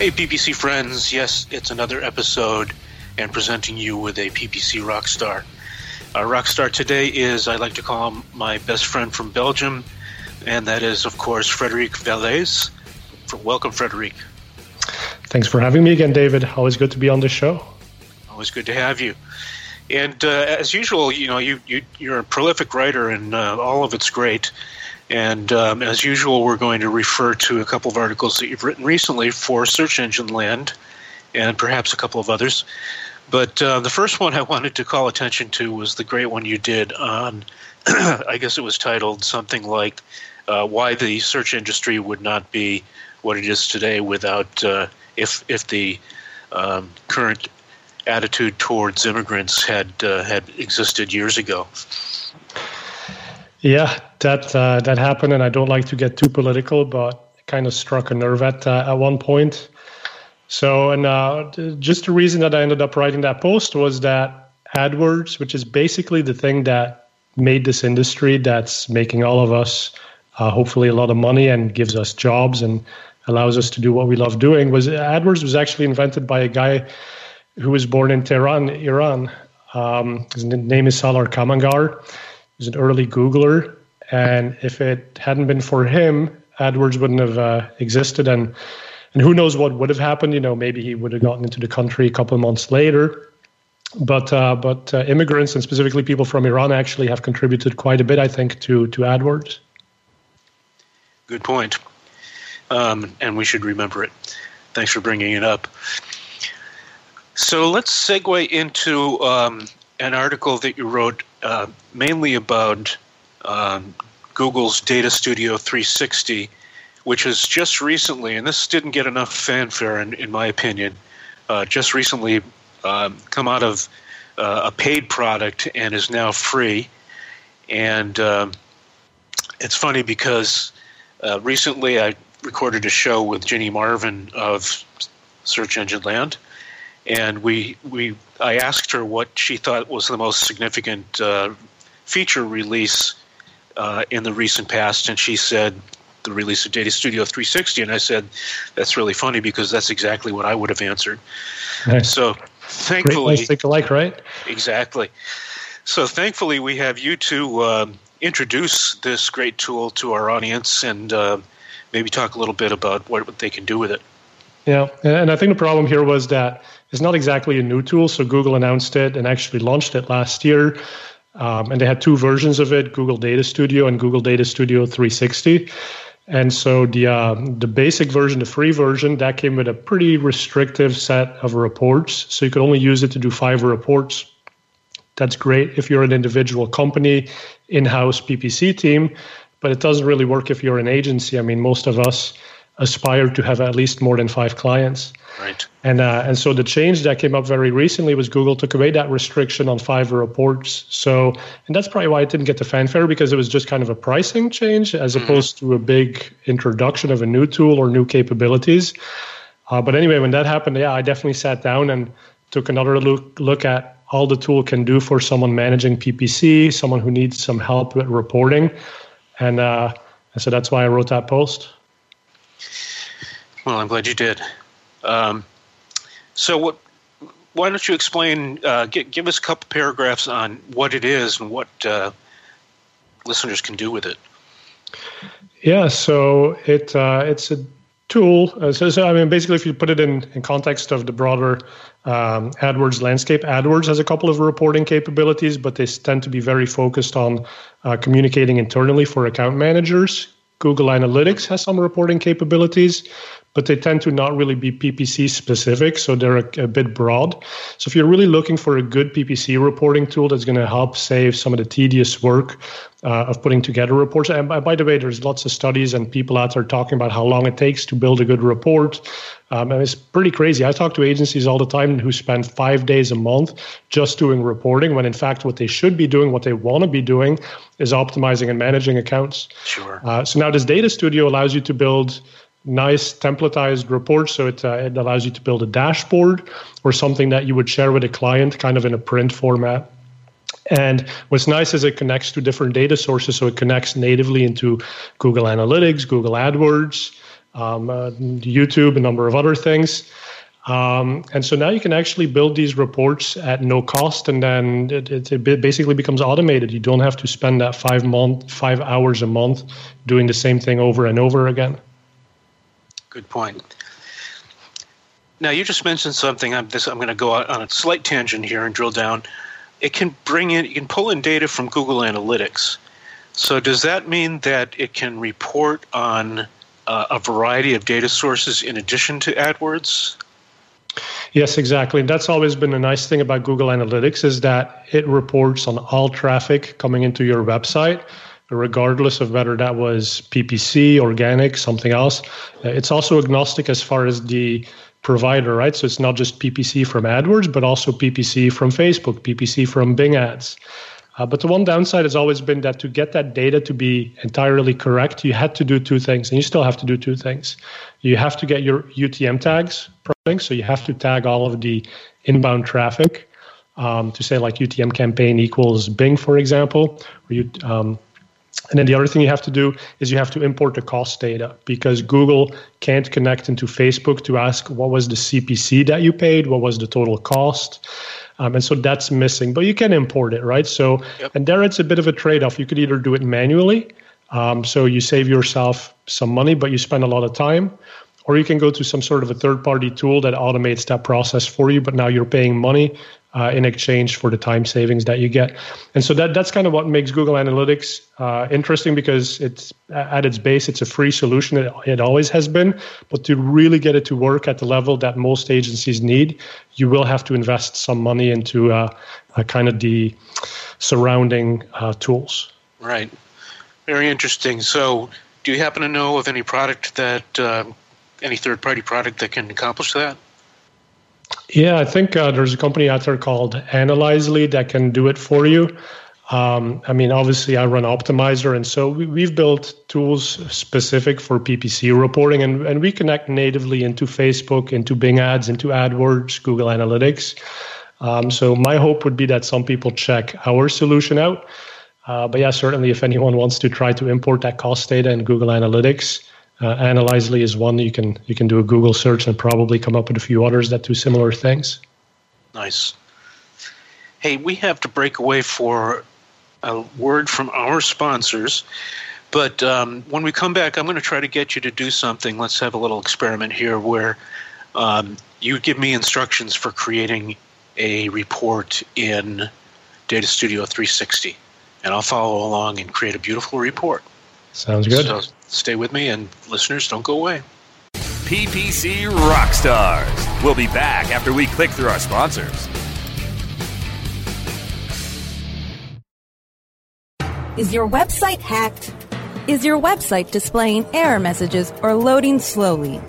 Hey, PPC friends. Yes, it's another episode and presenting you with a PPC rock Rockstar. Our Rockstar today is, I like to call him my best friend from Belgium, and that is, of course, Frederick Vallaeys. Welcome, Frederick. Thanks for having me again, David. Always good to be on the show. Always good to have you. And uh, as usual, you know, you, you, you're a prolific writer, and uh, all of it's great. And um, as usual, we're going to refer to a couple of articles that you've written recently for Search Engine Land and perhaps a couple of others. But uh, the first one I wanted to call attention to was the great one you did on, I guess it was titled something like uh, Why the Search Industry Would Not Be What It Is Today Without, uh, if, if the um, current attitude towards immigrants had, uh, had existed years ago. Yeah, that uh, that happened, and I don't like to get too political, but it kind of struck a nerve at uh, at one point. So, and uh, just the reason that I ended up writing that post was that AdWords, which is basically the thing that made this industry, that's making all of us uh, hopefully a lot of money and gives us jobs and allows us to do what we love doing, was AdWords was actually invented by a guy who was born in Tehran, Iran. Um, his name is Salar Kamangar was an early Googler, and if it hadn't been for him, AdWords wouldn't have uh, existed, and and who knows what would have happened? You know, maybe he would have gotten into the country a couple of months later. But uh, but uh, immigrants and specifically people from Iran actually have contributed quite a bit, I think, to to AdWords. Good point, um, and we should remember it. Thanks for bringing it up. So let's segue into um, an article that you wrote uh, mainly about um, Google's Data Studio 360, which has just recently, and this didn't get enough fanfare in, in my opinion, uh, just recently um, come out of uh, a paid product and is now free. And um, it's funny because uh, recently I recorded a show with Ginny Marvin of Search Engine Land and we we I asked her what she thought was the most significant uh, feature release uh, in the recent past, and she said the release of Data Studio 360, and I said that's really funny because that's exactly what I would have answered. Nice. So thankfully, Great think alike, right? Exactly. So thankfully, we have you to uh, introduce this great tool to our audience and uh, maybe talk a little bit about what they can do with it. Yeah, and I think the problem here was that it's not exactly a new tool. So Google announced it and actually launched it last year. Um, and they had two versions of it Google Data Studio and Google Data Studio 360. And so the uh, the basic version, the free version, that came with a pretty restrictive set of reports. So you could only use it to do five reports. That's great if you're an individual company, in-house PPC team, but it doesn't really work if you're an agency. I mean, most of us aspire to have at least more than five clients. Right. And uh, and so the change that came up very recently was Google took away that restriction on five reports. So and that's probably why it didn't get the fanfare because it was just kind of a pricing change as mm-hmm. opposed to a big introduction of a new tool or new capabilities. Uh, but anyway, when that happened, yeah, I definitely sat down and took another look look at all the tool can do for someone managing PPC, someone who needs some help with reporting, and uh, so that's why I wrote that post. Well, I'm glad you did. Um, so, what? Why don't you explain? Uh, give, give us a couple paragraphs on what it is and what uh, listeners can do with it. Yeah, so it uh, it's a tool. Uh, so, so, I mean, basically, if you put it in, in context of the broader um, AdWords landscape, AdWords has a couple of reporting capabilities, but they tend to be very focused on uh, communicating internally for account managers. Google Analytics has some reporting capabilities, but they tend to not really be PPC specific, so they're a, a bit broad. So if you're really looking for a good PPC reporting tool that's going to help save some of the tedious work uh, of putting together reports, and by, by, the way, there's lots of studies and people out there talking about how long it takes to build a good report. Um, and it's pretty crazy. I talk to agencies all the time who spend five days a month just doing reporting, when in fact, what they should be doing, what they want to be doing, is optimizing and managing accounts. Sure. Uh, so now this data studio allows you to build nice templatized reports. So it, uh, it allows you to build a dashboard or something that you would share with a client kind of in a print format. And what's nice is it connects to different data sources. So it connects natively into Google Analytics, Google AdWords, um, uh, YouTube, a number of other things. Um, and so now you can actually build these reports at no cost, and then it, it, it, basically becomes automated. You don't have to spend that five month, five hours a month doing the same thing over and over again. Good point. Now you just mentioned something. I'm, this, I'm going to go on a slight tangent here and drill down. It can bring in, you can pull in data from Google Analytics. So does that mean that it can report on uh, a variety of data sources in addition to AdWords? Yes, exactly. And that's always been a nice thing about Google Analytics is that it reports on all traffic coming into your website regardless of whether that was PPC, organic, something else. Uh, it's also agnostic as far as the provider, right? So it's not just PPC from AdWords, but also PPC from Facebook, PPC from Bing Ads. Uh, but the one downside has always been that to get that data to be entirely correct, you had to do two things, and you still have to do two things. You have to get your UTM tags, so you have to tag all of the inbound traffic um, to say like UTM campaign equals Bing, for example, or you, um, and then the other thing you have to do is you have to import the cost data because Google can't connect into Facebook to ask what was the CPC that you paid, what was the total cost. Um, and so that's missing, but you can import it, right? So, yep. and there it's a bit of a trade off. You could either do it manually, um, so you save yourself some money, but you spend a lot of time, or you can go to some sort of a third party tool that automates that process for you, but now you're paying money uh, in exchange for the time savings that you get. And so that that's kind of what makes Google Analytics uh, interesting because it's at its base it's a free solution. It, it always has been, but to really get it to work at the level that most agencies need, you will have to invest some money into uh, uh kind of the surrounding uh, tools. Right. Very interesting. So, do you happen to know of any product that uh, any third party product that can accomplish that? Yeah, I think uh, there's a company out there called Analyzely that can do it for you. Um, I mean, obviously, I run Optmyzr, and so we, have built tools specific for PPC reporting, and, and we connect natively into Facebook, into Bing Ads, into AdWords, Google Analytics. Um, so my hope would be that some people check our solution out. Uh, but yeah, certainly, if anyone wants to try to import that cost data in Google Analytics, uh, Analyzely is one you can you can do a Google search and probably come up with a few others that do similar things. Nice. Hey, we have to break away for a word from our sponsors. But um, when we come back, I'm going to try to get you to do something. Let's have a little experiment here where um, you give me instructions for creating a report in Data Studio 360. And I'll follow along and create a beautiful report. Sounds good. So stay with me, and listeners, don't go away. PPC Rockstars. We'll be back after we click through our sponsors. Is your website hacked? Is your website displaying error messages or loading slowly?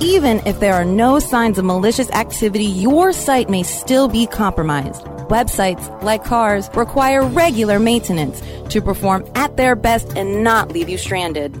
Even if there are no signs of malicious activity, your site may still be compromised. Websites, like cars, require regular maintenance to perform at their best and not leave you stranded.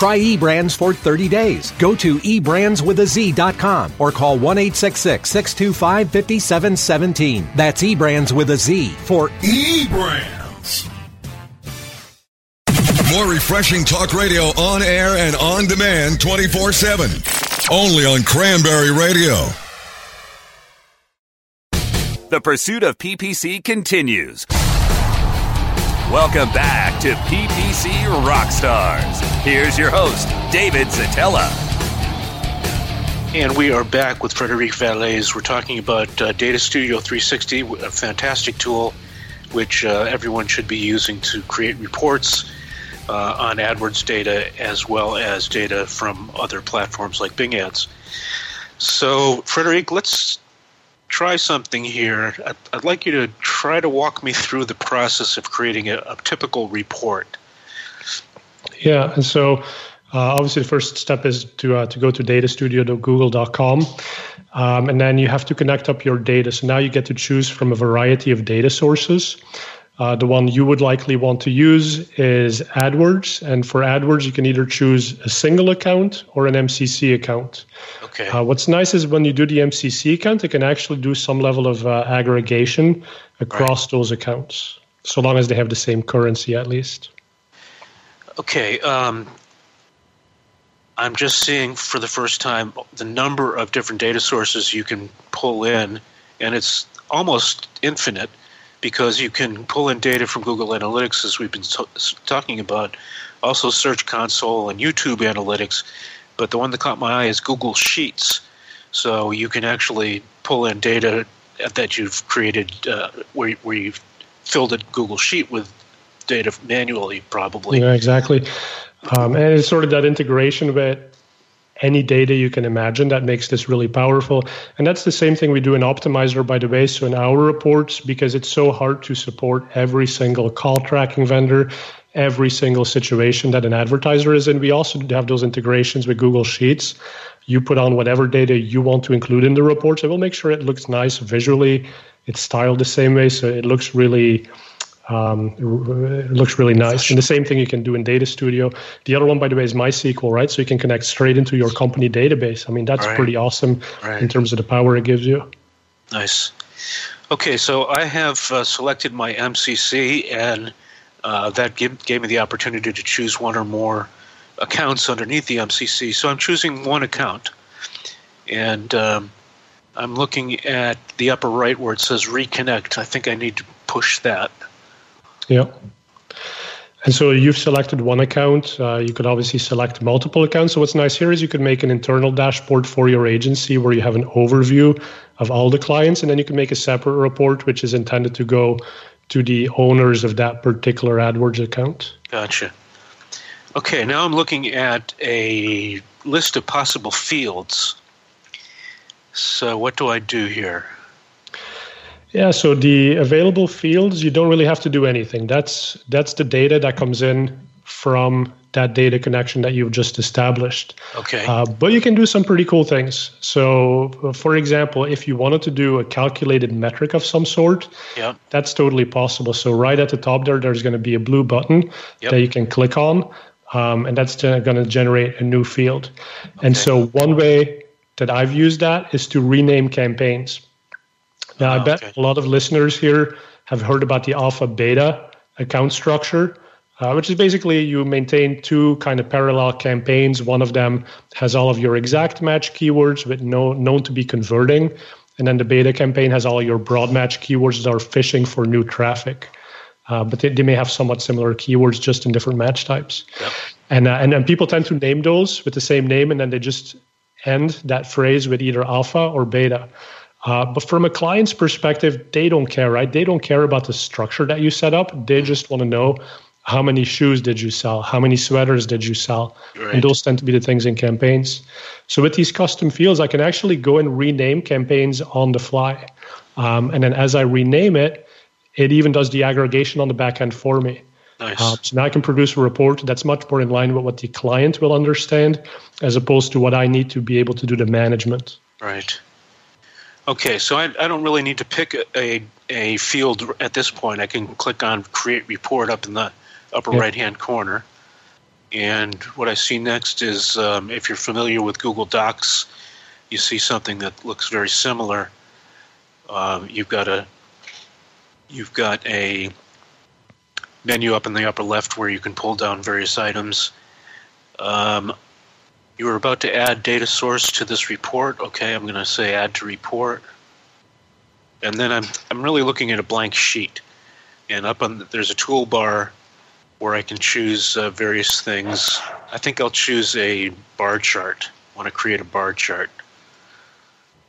Try eBrands for 30 days. Go to eBrandsWithAZ.com or call 1 625 5717. That's eBrands with a Z for eBrands. More refreshing talk radio on air and on demand 24 7. Only on Cranberry Radio. The pursuit of PPC continues. Welcome back to PPC Rockstars. Here's your host, David Szetela. And we are back with Frederick Vallaeys. We're talking about uh, Data Studio 360, a fantastic tool which uh, everyone should be using to create reports uh, on AdWords data as well as data from other platforms like Bing Ads. So, Frederick, let's try something here. I'd, I'd, like you to try to walk me through the process of creating a, a typical report. Yeah, and so uh, obviously the first step is to uh, to go to datastudio.google.com. Um, and then you have to connect up your data. So now you get to choose from a variety of data sources. Uh, the one you would likely want to use is AdWords. And for AdWords, you can either choose a single account or an MCC account. Okay. Uh, what's nice is when you do the MCC account, it can actually do some level of uh, aggregation across right. those accounts, so long as they have the same currency at least. Okay. Um, I'm just seeing for the first time the number of different data sources you can pull in, and it's almost infinite because you can pull in data from Google Analytics, as we've been talking about, also Search Console and YouTube Analytics. But the one that caught my eye is Google Sheets. So you can actually pull in data that you've created uh, where, where you've filled a Google Sheet with data manually, probably. Yeah, exactly. Um, and it's sort of that integration with any data you can imagine that makes this really powerful. And that's the same thing we do in Optmyzr, by the way. So in our reports, because it's so hard to support every single call tracking vendor, every single situation that an advertiser is in, we also have those integrations with Google Sheets. You put on whatever data you want to include in the reports, and we'll make sure it looks nice visually. It's styled the same way, so it looks really um, it looks really nice. And the same thing you can do in Data Studio. The other one, by the way, is MySQL, right? So you can connect straight into your company database. I mean, that's right. pretty awesome right. in terms of the power it gives you. Nice. Okay, so I have uh, selected my MCC, and uh, that give, gave me the opportunity to choose one or more accounts underneath the MCC. So I'm choosing one account, and um, I'm looking at the upper right where it says reconnect. I think I need to push that. Yeah. And so you've selected one account. Uh, you could obviously select multiple accounts. So what's nice here is you could make an internal dashboard for your agency where you have an overview of all the clients, and then you can make a separate report which is intended to go to the owners of that particular AdWords account. Gotcha. Okay, now I'm looking at a list of possible fields. So what do I do here? Yeah, so the available fields, you don't really have to do anything. That's that's the data that comes in from that data connection that you've just established. Okay. Uh, but you can do some pretty cool things. So, uh, for example, if you wanted to do a calculated metric of some sort, yeah. that's totally possible. So, right at the top there, there's going to be a blue button yep. that you can click on, um, and that's going to generate a new field. Okay. And so, one way that I've used that is to rename campaigns. Now, oh, I bet okay. a lot of listeners here have heard about the alpha beta account structure, uh, which is basically you maintain two kind of parallel campaigns. One of them has all of your exact match keywords with no known to be converting, and then the beta campaign has all your broad match keywords that are fishing for new traffic. Uh, but they, they, may have somewhat similar keywords, just in different match types. Yep. And, uh, and and people tend to name those with the same name, and then they just end that phrase with either alpha or beta. Uh, but from a client's perspective, they don't care, right? They don't care about the structure that you set up. They just want to know how many shoes did you sell? How many sweaters did you sell? Right. And those tend to be the things in campaigns. So with these custom fields, I can actually go and rename campaigns on the fly. Um, and then as I rename it, it even does the aggregation on the back end for me. Nice. Uh, so now I can produce a report that's much more in line with what the client will understand, as opposed to what I need to be able to do the management. Right. Okay, so I, I don't really need to pick a, a, a field at this point. I can click on Create Report up in the upper Yep. right hand corner. And what I see next is um, if you're familiar with Google Docs, you see something that looks very similar. Um, you've got a you've got a menu up in the upper left where you can pull down various items. Um, you were about to add data source to this report. Okay, I'm going to say add to report. And then I'm I'm really looking at a blank sheet. And up on the, there's a toolbar where I can choose uh, various things. I think I'll choose a bar chart. I want to create a bar chart.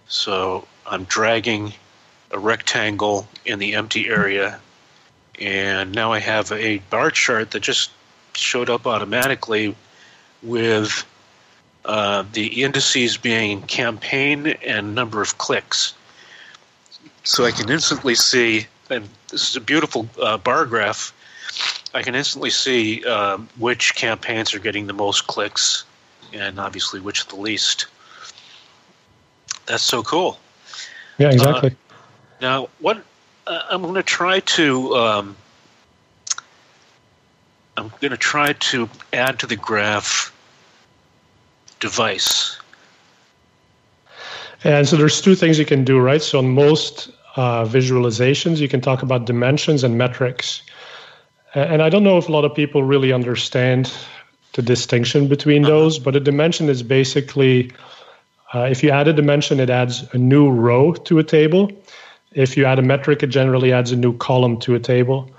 So I'm dragging a rectangle in the empty area and now I have a bar chart that just showed up automatically with uh, the indices being campaign and number of clicks. So I can instantly see, and this is a beautiful uh, bar graph. I can instantly see um, which campaigns are getting the most clicks, and obviously which the least. That's so cool. Yeah, exactly. Now, what uh, I'm going to try to um, I'm going to try to add to the graph device. And so there's two things you can do, right? So on most uh, visualizations, you can talk about dimensions and metrics. And I don't know if a lot of people really understand the distinction between those, but a dimension is basically uh, if you add a dimension, it adds a new row to a table. If you add a metric, it generally adds a new column to a table.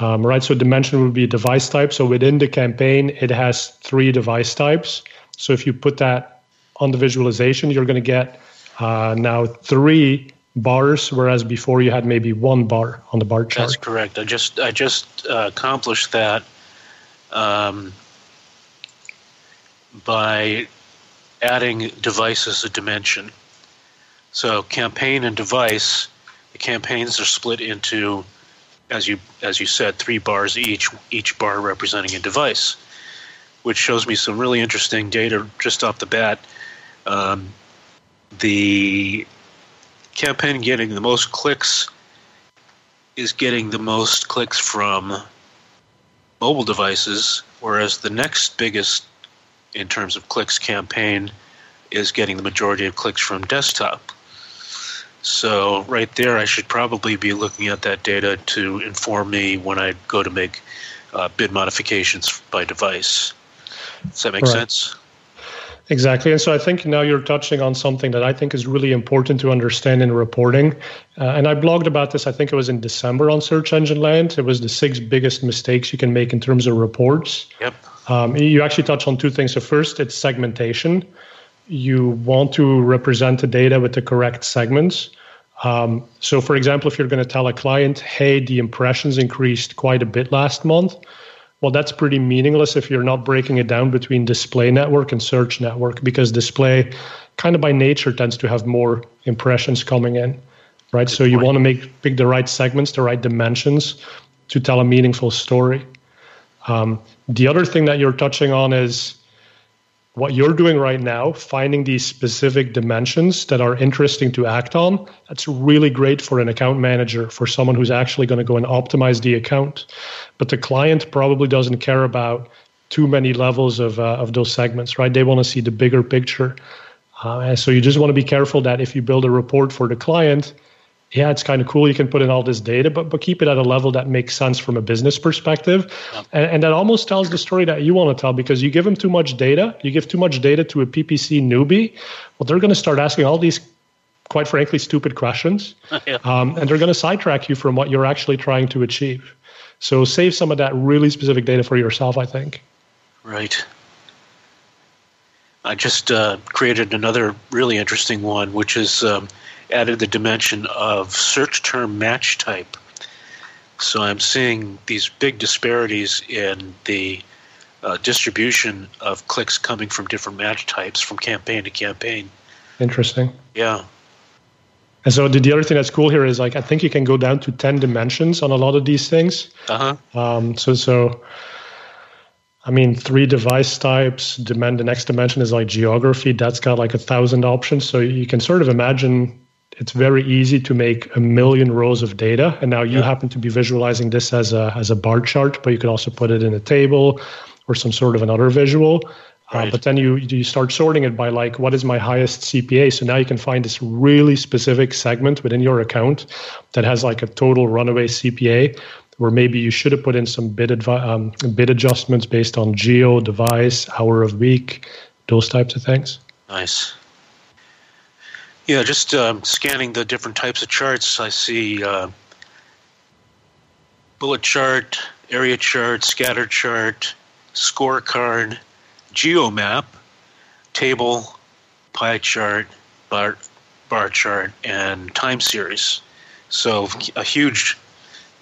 Um, right, so dimension would be device type. So within the campaign, it has three device types. So if you put that on the visualization, you're going to get uh, now three bars, whereas before you had maybe one bar on the bar chart. That's correct. I just I just uh, accomplished that um, by adding device as a dimension. So campaign and device, the campaigns are split into, as you as you said, three bars each. Each bar representing a device, which shows me some really interesting data just off the bat. Um, the campaign getting the most clicks is getting the most clicks from mobile devices, whereas the next biggest in terms of clicks campaign is getting the majority of clicks from desktop. So right there, I should probably be looking at that data to inform me when I go to make uh, bid modifications by device. Does that make Right. sense? Exactly. And so I think now you're touching on something that I think is really important to understand in reporting. Uh, and I blogged about this, I think it was in December on Search Engine Land. It was the six biggest mistakes you can make in terms of reports. Yep. Um, you actually touch on two things. So, first, it's segmentation. You want to represent the data with the correct segments. Um, so, for example, if you're going to tell a client, hey, the impressions increased quite a bit last month, well, that's pretty meaningless if you're not breaking it down between display network and search network, because display, kind of by nature, tends to have more impressions coming in, right? so, you point. want to make pick the right segments, the right dimensions to tell a meaningful story. Um, the other thing that you're touching on is what you're doing right now, finding these specific dimensions that are interesting to act on. That's really great for an account manager, for someone who's actually going to go and optimize the account. But the client probably doesn't care about too many levels of, uh, of those segments, right? They want to see the bigger picture. Uh, and so you just want to be careful that if you build a report for the client, yeah, it's kind of cool. You can put in all this data, but but keep it at a level that makes sense from a business perspective, and, and that almost tells the story that you want to tell. Because you give them too much data, you give too much data to a PPC newbie, well, they're going to start asking all these, quite frankly, stupid questions, Yeah. um, and they're going to sidetrack you from what you're actually trying to achieve. So save some of that really specific data for yourself. I think. Right. I just uh, created another really interesting one, which is um, added the dimension of search term match type. So I'm seeing these big disparities in the uh, distribution of clicks coming from different match types from campaign to campaign. Interesting. Yeah. And so the, the other thing that's cool here is like I think you can go down to ten dimensions on a lot of these things. Uh huh. Um, so so I mean, three device types. Demand the next dimension is like geography. That's got like a thousand options. So you can sort of imagine it's very easy to make a million rows of data. And now you yeah. happen to be visualizing this as a as a bar chart, but you could also put it in a table or some sort of another visual. Uh, right. Uh, but then you you start sorting it by like what is my highest CPA. So now you can find this really specific segment within your account that has like a total runaway CPA where maybe you should have put in some bid, advi- um, bid adjustments based on geo, device, hour of week, those types of things. Nice. Yeah, just um, scanning the different types of charts, I see uh, bullet chart, area chart, scatter chart, scorecard, geomap, table, pie chart, bar, bar chart, and time series. So a huge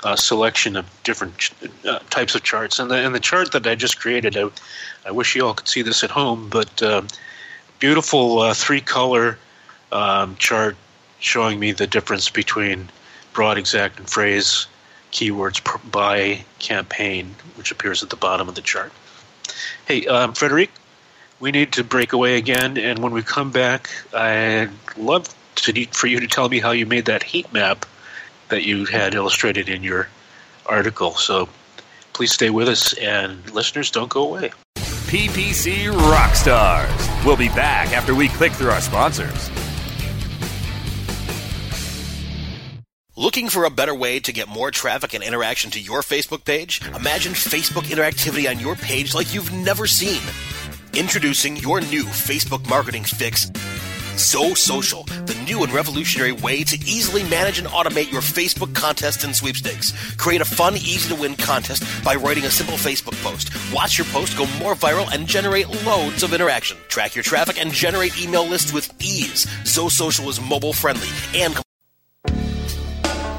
uh, selection of different uh, types of charts. And the, and the chart that I just created, I, I wish you all could see this at home, but uh, beautiful uh, three color um, chart showing me the difference between broad, exact, and phrase keywords per, by campaign, which appears at the bottom of the chart. Hey, um, Frederick, we need to break away again, and when we come back, I'd love to, for you to tell me how you made that heat map that you had illustrated in your article. So please stay with us, and listeners, don't go away. PPC Rockstars. We'll be back after we click through our sponsors. Looking for a better way to get more traffic and interaction to your Facebook page? Imagine Facebook interactivity on your page like you've never seen. Introducing your new Facebook marketing fix so Social, the new and revolutionary way to easily manage and automate your Facebook contests and sweepstakes. Create a fun, easy to win contest by writing a simple Facebook post. Watch your post go more viral and generate loads of interaction. Track your traffic and generate email lists with ease. So Social is mobile friendly and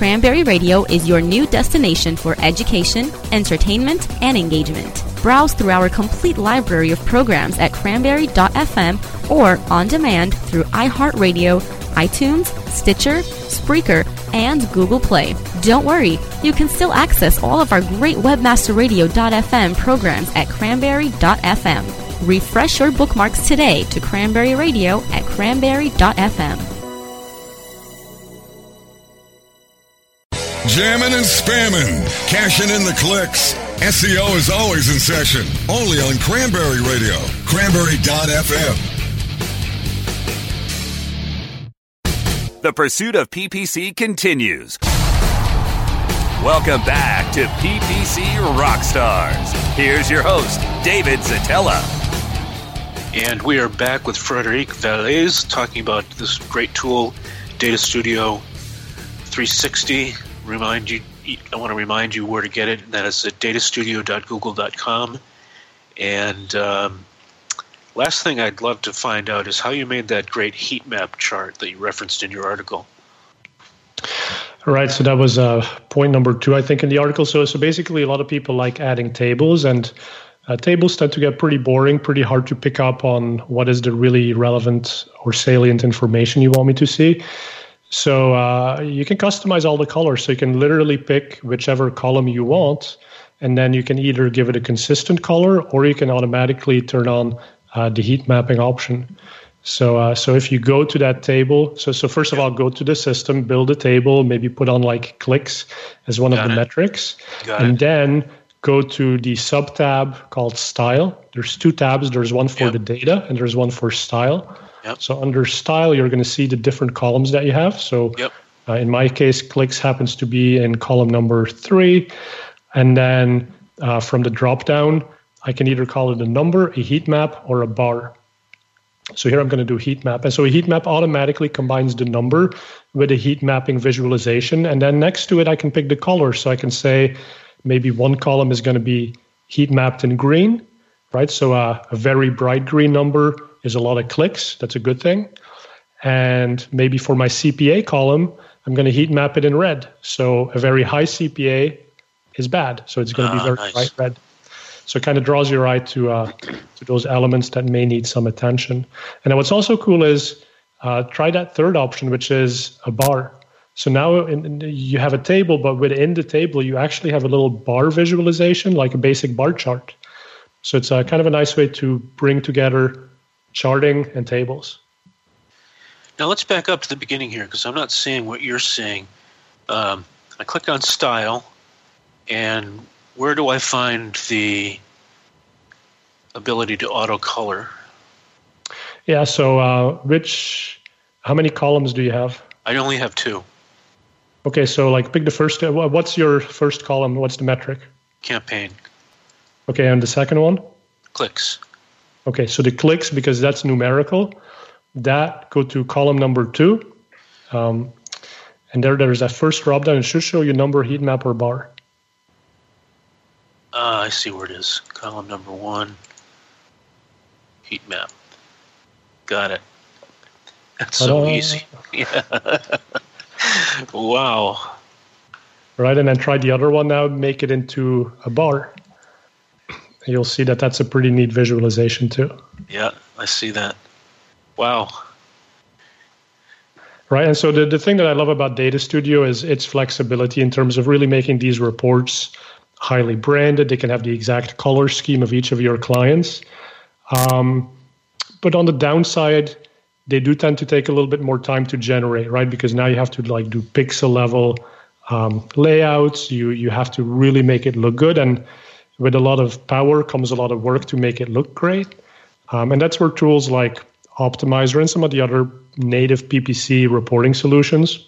Cranberry Radio is your new destination for education, entertainment, and engagement. Browse through our complete library of programs at cranberry.fm or on demand through iHeartRadio, iTunes, Stitcher, Spreaker, and Google Play. Don't worry, you can still access all of our great webmasterradio.fm programs at cranberry.fm. Refresh your bookmarks today to Cranberry Radio at cranberry.fm. Jamming and spamming, cashing in the clicks. SEO is always in session, only on Cranberry Radio, cranberry.fm. The pursuit of PPC continues. Welcome back to PPC Rockstars. Here's your host, David Szetela. And we are back with Frederick Vallaeys talking about this great tool, Data Studio 360. Remind you I want to remind you where to get it. That is at datastudio.google.com. And um, last thing I'd love to find out is how you made that great heat map chart that you referenced in your article. All right, so that was uh, point number two, I think, in the article. So, so basically, a lot of people like adding tables, and uh, tables tend to get pretty boring, pretty hard to pick up on what is the really relevant or salient information you want me to see. So uh, you can customize all the colors. So you can literally pick whichever column you want, and then you can either give it a consistent color or you can automatically turn on uh, the heat mapping option. So uh, so if you go to that table, so so first of all, go to the system, build a table, maybe put on like clicks as one Got of the it. metrics, Got and it. then go to the sub tab called style. There's two tabs. There's one for yep. the data and there's one for style. Yep. So under style, you're going to see the different columns that you have. So yep. uh, in my case, clicks happens to be in column number three. And then uh, from the drop down, I can either call it a number, a heat map, or a bar. So here I'm going to do heat map. And so a heat map automatically combines the number with a heat mapping visualization. And then next to it, I can pick the color. So I can say maybe one column is going to be heat mapped in green, right? So uh, a very bright green number is a lot of clicks. That's a good thing. And maybe for my CPA column, I'm going to heat map it in red. So a very high CPA is bad. So it's going to be ah, very nice. bright red. So it kind of draws your eye to uh, to those elements that may need some attention. And then what's also cool is uh, try that third option, which is a bar. So now in, in, you have a table, but within the table, you actually have a little bar visualization, like a basic bar chart. So it's a, kind of a nice way to bring together charting and tables. Now let's back up to the beginning here because I'm not seeing what you're seeing. Um, I clicked on style, and where do I find the ability to auto color? Yeah, so uh, which, how many columns do you have? I only have two. Okay, so like pick the first, uh, what's your first column? What's the metric? Campaign. Okay, and the second one? Clicks. Okay, so the clicks, because that's numerical, that go to column number two. Um, and there, there's that first drop down. It should show you number, heat map, or bar. Uh, I see where it is. Column number one, heat map. Got it. That's so easy. Yeah. wow. Right, and then try the other one now. Make it into a bar. You'll see that that's a pretty neat visualization too. Yeah, I see that. Wow. Right, and so the, the thing that I love about Data Studio is its flexibility in terms of really making these reports highly branded. They can have the exact color scheme of each of your clients. Um, but on the downside, they do tend to take a little bit more time to generate, right? Because now you have to like do pixel level um, layouts. You you have to really make it look good, and with a lot of power comes a lot of work to make it look great. Um, and that's where tools like Optmyzr and some of the other native PPC reporting solutions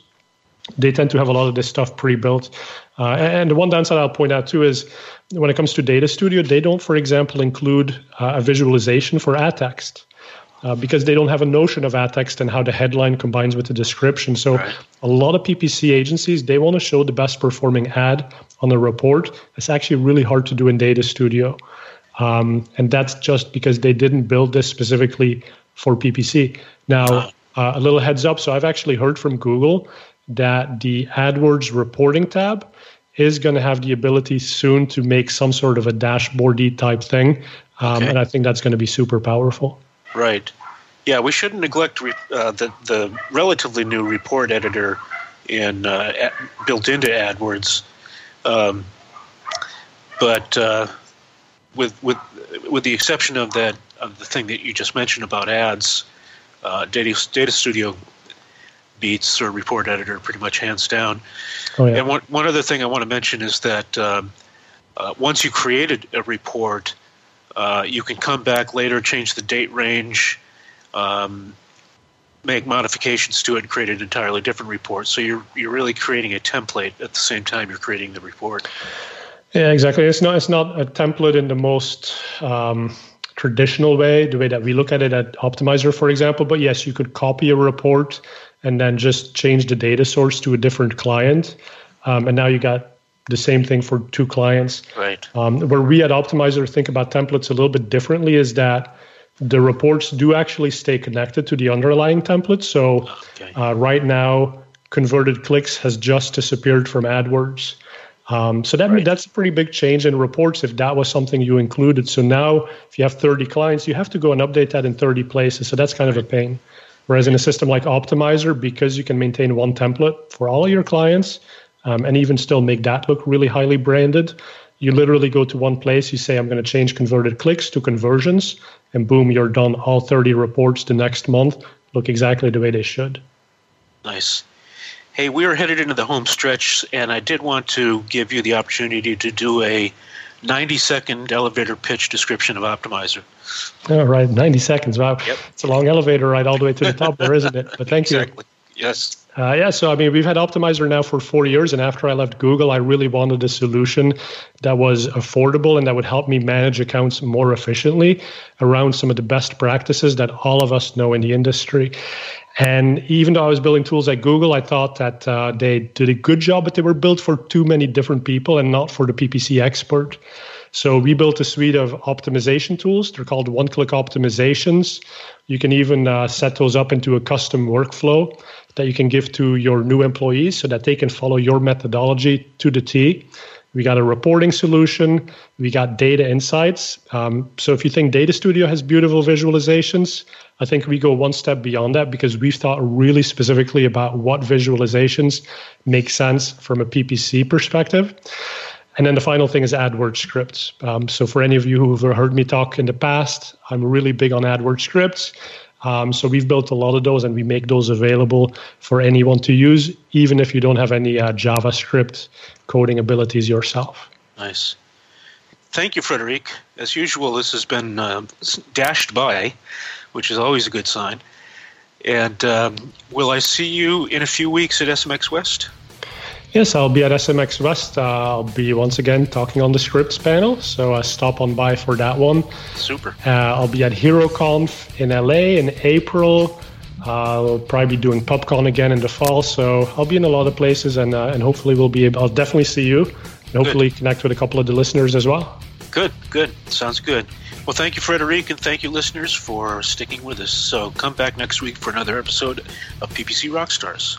they tend to have a lot of this stuff pre-built. Uh, and the one downside I'll point out too is when it comes to Data Studio, they don't, for example, include uh, a visualization for ad text. Uh, because they don't have a notion of ad text and how the headline combines with the description. So right. a lot of PPC agencies they want to show the best performing ad on the report. It's actually really hard to do in Data Studio, um, and that's just because they didn't build this specifically for PPC. Now, uh, a little heads up. So I've actually heard from Google that the AdWords reporting tab is going to have the ability soon to make some sort of a dashboardy type thing. Um, okay. And I think that's going to be super powerful. Right. Yeah, we shouldn't neglect re- uh, the, the relatively new report editor in uh, at, built into AdWords. Um, but uh, with with with the exception of that of the thing that you just mentioned about ads, uh, Data Data Studio beats or report editor pretty much hands down. Oh, yeah. And one, one other thing I want to mention is that um, uh, once you created a report, uh, you can come back later, change the date range, um, make modifications to it, and create an entirely different report. So you're you're really creating a template at the same time you're creating the report. Yeah, exactly. It's not it's not a template in the most um, traditional way, the way that we look at it at Optmyzr, for example. But yes, you could copy a report and then just change the data source to a different client. Um, and now you got the same thing for two clients. Right. Um, where we at Optmyzr think about templates a little bit differently is that the reports do actually stay connected to the underlying template. So okay. uh, right now, converted clicks has just disappeared from AdWords. Um, so that right. that's a pretty big change in reports if that was something you included. So now, if you have 30 clients, you have to go and update that in 30 places. So that's kind of a pain. Whereas in a system like Optmyzr, because you can maintain one template for all your clients um, and even still make that look really highly branded, you literally go to one place, you say, I'm going to change converted clicks to conversions, and boom, you're done. All 30 reports the next month look exactly the way they should. Nice. Hey, we are headed into the home stretch, and I did want to give you the opportunity to do a 90 second elevator pitch description of Optmyzr. All right, 90 seconds. Wow. Yep. It's a long elevator ride all the way to the top there, isn't it? But thank exactly. you. Yes. Uh, yeah, so I mean, we've had Optmyzr now for four years, and after I left Google, I really wanted a solution that was affordable and that would help me manage accounts more efficiently around some of the best practices that all of us know in the industry. And even though I was building tools at Google, I thought that uh, they did a good job, but they were built for too many different people and not for the PPC expert. So we built a suite of optimization tools. They're called one-click optimizations. You can even uh, set those up into a custom workflow that you can give to your new employees so that they can follow your methodology to the T. We got a reporting solution. We got data insights. Um, so if you think Data Studio has beautiful visualizations, I think we go one step beyond that because we've thought really specifically about what visualizations make sense from a PPC perspective. And then the final thing is AdWords scripts. Um, so for any of you who've heard me talk in the past, I'm really big on AdWords scripts. Um, so we've built a lot of those, and we make those available for anyone to use, even if you don't have any uh, JavaScript coding abilities yourself. Nice. Thank you, Frederick. As usual, this has been uh, dashed by, which is always a good sign. And um, will I see you in a few weeks at SMX West? Yes, I'll be at SMX West. Uh, I'll be once again talking on the scripts panel, so uh, stop on by for that one. Super. Uh, I'll be at HeroConf in LA in April. I'll probably be doing PubCon again in the fall, so I'll be in a lot of places, and uh, and hopefully we'll be able. I'll definitely see you, and hopefully good. connect with a couple of the listeners as well. Good, good. Sounds good. Well, thank you, Frederick, and thank you, listeners, for sticking with us. So come back next week for another episode of PPC Rockstars.